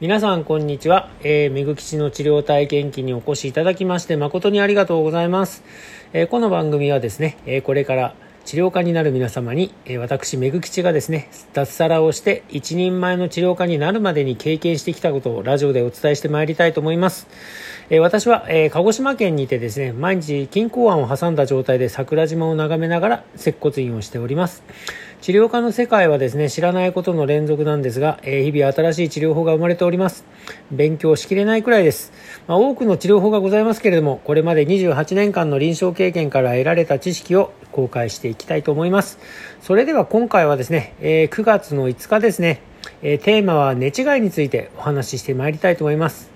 皆さんこんにちは、えー、めぐきちの治療体験記にお越しいただきまして誠にありがとうございます、えー、この番組はですね、えー、これから治療家になる皆様に、え私、めぐきちがですね、脱サラをして一人前の治療家になるまでに経験してきたことをラジオでお伝えしてまいりたいと思います。え私は、え鹿児島県にてですね、毎日金港湾を挟んだ状態で桜島を眺めながら接骨院をしております。治療科の世界はですね、知らないことの連続なんですが、え日々新しい治療法が生まれております。勉強しきれないくらいです。まあ、多くの治療法がございますけれども、これまで28年間の臨床経験から得られた知識を公開していきたいと思います。それでは今回はですね、え9月の5日ですね、えテーマは寝違いについてお話ししてまいりたいと思います。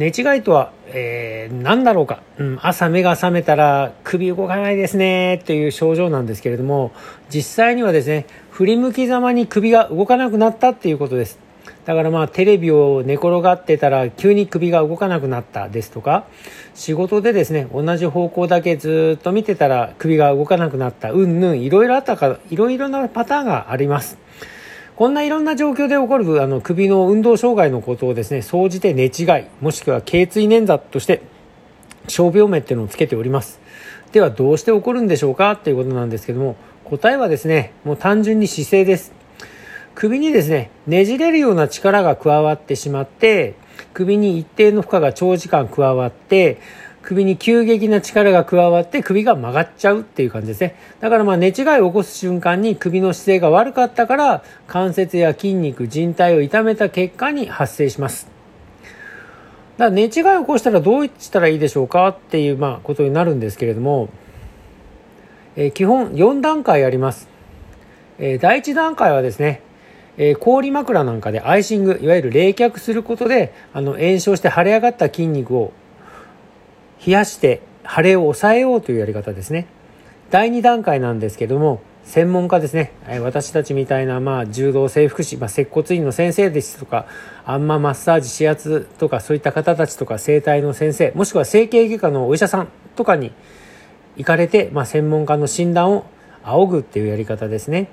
寝違いとは、えー、何だろうか、うん、朝目が覚めたら首動かないですねという症状なんですけれども実際にはですね振り向きざまに首が動かなくなったっていうことです。だからまあテレビを寝転がってたら急に首が動かなくなったですとか仕事でですね同じ方向だけずっと見てたら首が動かなくなった。うんぬんいろいろあったかいろいろなパターンがあります。こんないろんな状況で起こるあの首の運動障害のことをですね、総じて寝違い、もしくは頸椎捻挫として、傷病名っていうのをつけております。ではどうして起こるんでしょうか？っていうことなんですけども、答えはですね、もう単純に姿勢です。首にですね、ねじれるような力が加わってしまって、首に一定の負荷が長時間加わって、首に急激な力が加わって首が曲がっちゃうっていう感じですね。だからまあ寝違いを起こす瞬間に首の姿勢が悪かったから関節や筋肉、靭帯を痛めた結果に発生します。だから寝違いを起こしたらどうしたらいいでしょうかっていうまあことになるんですけれども、えー、基本4段階あります。えー、第1段階はですね、え、氷枕なんかでアイシング、いわゆる冷却することで、あの炎症して腫れ上がった筋肉を冷やして腫れを抑えようというやり方ですね。第2段階なんですけども、専門家ですね、私たちみたいな、まあ、柔道整復師、まあ、接骨院の先生ですとか、あんまマッサージ、指圧とか、そういった方たちとか、整体の先生、もしくは整形外科のお医者さんとかに行かれて、まあ、専門家の診断を仰ぐっていうやり方ですね。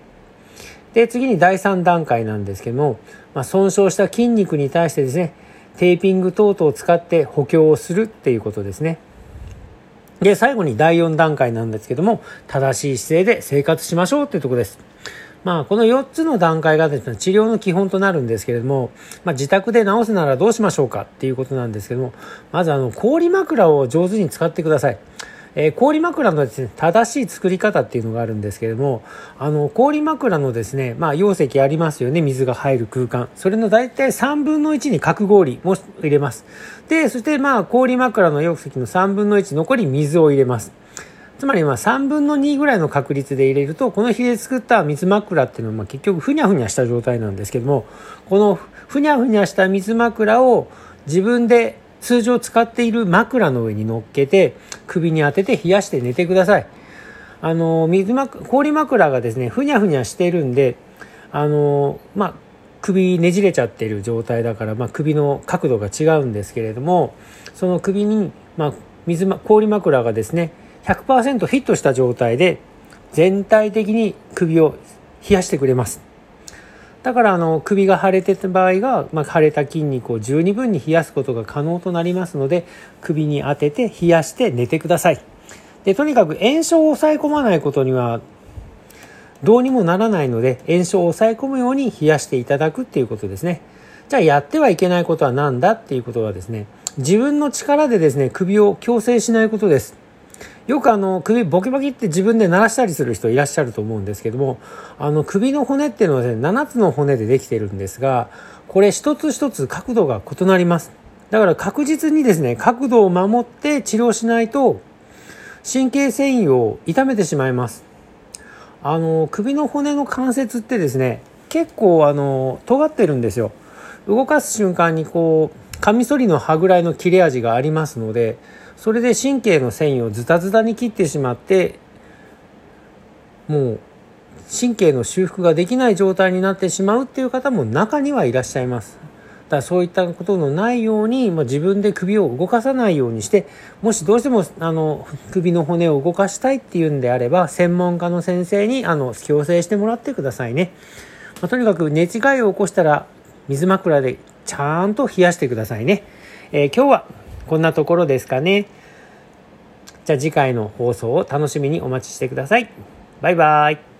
で、次に第3段階なんですけども、まあ、損傷した筋肉に対してですね、テーピング等々を使って補強をするっていうことですね。で、最後に第4段階なんですけども、正しい姿勢で生活しましょうっていうところです。まあ、この4つの段階がですね、治療の基本となるんですけれども、まあ、自宅で治すならどうしましょうかっていうことなんですけども、まずあの、氷枕を上手に使ってください。えー、氷枕のですね、正しい作り方っていうのがあるんですけれども、あの、氷枕のですね、まあ、容積ありますよね、水が入る空間。それの大体3分の1に角氷も入れます。で、そしてまあ、氷枕の容積の3分の1、残り水を入れます。つまりまあ3分の2ぐらいの確率で入れると、この日で作った水枕っていうのはまあ結局ふにゃふにゃした状態なんですけども、このふにゃふにゃした水枕を自分で通常使っている枕の上に乗っけて首に当てて冷やして寝てください。あの水枕氷枕がですねふにゃふにゃしてるんであのまあ首ねじれちゃってる状態だから、まあ、首の角度が違うんですけれどもその首に、まあ、水氷枕がですね100%フィットした状態で全体的に首を冷やしてくれます。だからあの首が腫れてた場合が、まあ、腫れた筋肉を十二分に冷やすことが可能となりますので首に当てて冷やして寝てください。でとにかく炎症を抑え込まないことにはどうにもならないので炎症を抑え込むように冷やしていただくっていうことですね。じゃあやってはいけないことは何だっていうことはですね自分の力でですね首を矯正しないことです。よくあの首ボキボキって自分で鳴らしたりする人いらっしゃると思うんですけどもあの首の骨っていうのはね7つの骨でできてるんですがこれ一つ一つ角度が異なります。だから確実にですね角度を守って治療しないと神経繊維を痛めてしまいます。あの首の骨の関節ってですね結構あの尖ってるんですよ。動かす瞬間にこうカミソリの刃ぐらいの切れ味がありますのでそれで神経の繊維をズタズタに切ってしまってもう神経の修復ができない状態になってしまうっていう方も中にはいらっしゃいます。だからそういったことのないように、まあ、自分で首を動かさないようにしてもしどうしてもあの首の骨を動かしたいっていうんであれば専門家の先生にあの矯正してもらってくださいね、まあ、とにかく寝違いを起こしたら水枕でちゃんと冷やしてくださいね。えー、今日はこんなところですかね。じゃあ次回の放送を楽しみにお待ちしてください。バイバイ。